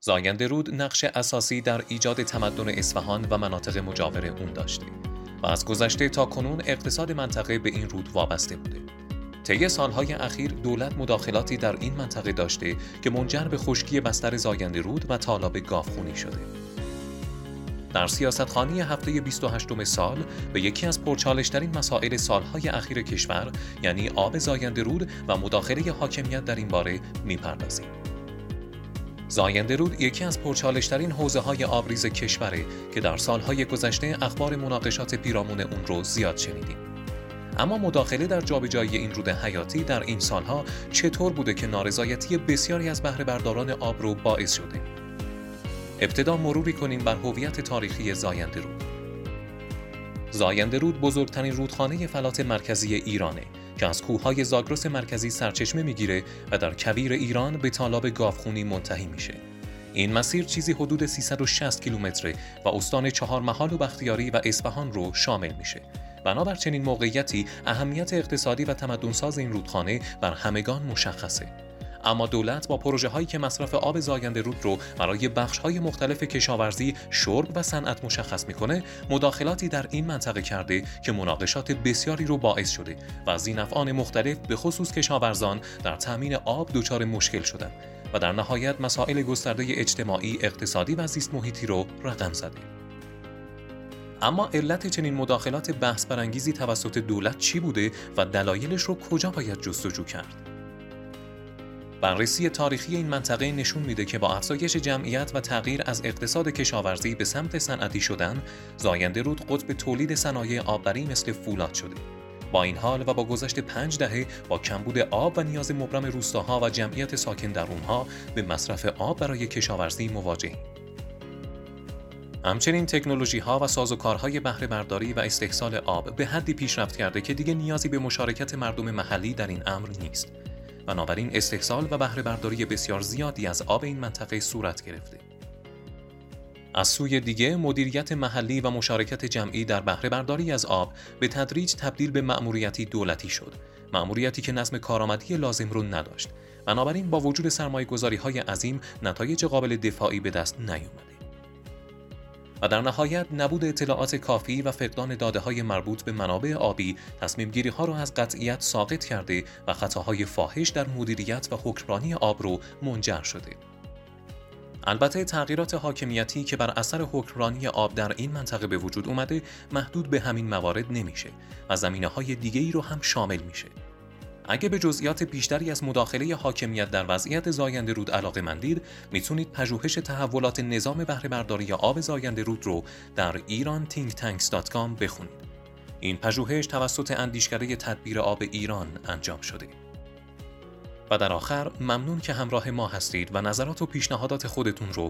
زاینده رود نقش اساسی در ایجاد تمدن اصفهان و مناطق مجاور اون داشته و از گذشته تا کنون اقتصاد منطقه به این رود وابسته بوده. طی سالهای اخیر دولت مداخلاتی در این منطقه داشته که منجر به خشکی بستر زاینده رود و تالاب گاوخونی شده. در سیاستخانی هفته 28 سال به یکی از پرچالشترین مسائل سالهای اخیر کشور یعنی آب زاینده رود و مداخله حاکمیت در این باره می‌پردازیم. زاینده رود یکی از پرچالشترین حوزه های آبریز کشوره که در سالهای گذشته اخبار مناقشات پیرامون اون رو زیاد شنیدیم. اما مداخله در جابجایی این رود حیاتی در این سالها چطور بوده که نارضایتی بسیاری از بهره برداران آب رو باعث شده؟ ابتدا مروری کنیم بر هویت تاریخی زاینده رود. زاینده رود بزرگترین رودخانه فلات مرکزی ایرانه که از کوههای زاگرس مرکزی سرچشمه می‌گیره و در کبیر ایران به تالاب گاوخونی منتهی میشه. این مسیر چیزی حدود 360 کیلومتره و استان چهار محال و بختیاری و اصفهان رو شامل میشه. بنابر چنین موقعیتی اهمیت اقتصادی و تمدنساز این رودخانه بر همگان مشخصه. اما دولت با پروژه هایی که مصرف آب زاینده رود رو برای بخش های مختلف کشاورزی، شرب و صنعت مشخص می‌کنه، مداخلاتی در این منطقه کرده که مناقشات بسیاری رو باعث شده و افعان مختلف به خصوص کشاورزان در تامین آب دچار مشکل شدن و در نهایت مسائل گسترده اجتماعی، اقتصادی و زیست محیطی رو رقم زده. اما علت چنین مداخلات بحث برانگیزی توسط دولت چی بوده و دلایلش رو کجا باید جستجو کرد؟ بررسی تاریخی این منطقه نشون میده که با افزایش جمعیت و تغییر از اقتصاد کشاورزی به سمت صنعتی شدن، زاینده رود قطب تولید صنایع آببری مثل فولاد شده. با این حال و با گذشت پنج دهه با کمبود آب و نیاز مبرم روستاها و جمعیت ساکن در اونها به مصرف آب برای کشاورزی مواجهیم. همچنین تکنولوژی ها و سازوکارهای بهره برداری و استحصال آب به حدی پیشرفت کرده که دیگه نیازی به مشارکت مردم محلی در این امر نیست. بنابراین استحصال و بهره برداری بسیار زیادی از آب این منطقه صورت گرفته. از سوی دیگه مدیریت محلی و مشارکت جمعی در بهره برداری از آب به تدریج تبدیل به مأموریتی دولتی شد. مأموریتی که نظم کارآمدی لازم رو نداشت. بنابراین با وجود سرمایه گذاری عظیم نتایج قابل دفاعی به دست نیومده. و در نهایت نبود اطلاعات کافی و فقدان داده های مربوط به منابع آبی تصمیم گیری ها را از قطعیت ساقط کرده و خطاهای فاحش در مدیریت و حکمرانی آب رو منجر شده. البته تغییرات حاکمیتی که بر اثر حکمرانی آب در این منطقه به وجود اومده محدود به همین موارد نمیشه و زمینه های دیگه ای رو هم شامل میشه. اگه به جزئیات بیشتری از مداخله حاکمیت در وضعیت زاینده رود علاقه مندید می‌تونید پژوهش تحولات نظام بهره برداری آب زاینده رود رو در ایران بخونید. این پژوهش توسط اندیشکده تدبیر آب ایران انجام شده. و در آخر ممنون که همراه ما هستید و نظرات و پیشنهادات خودتون رو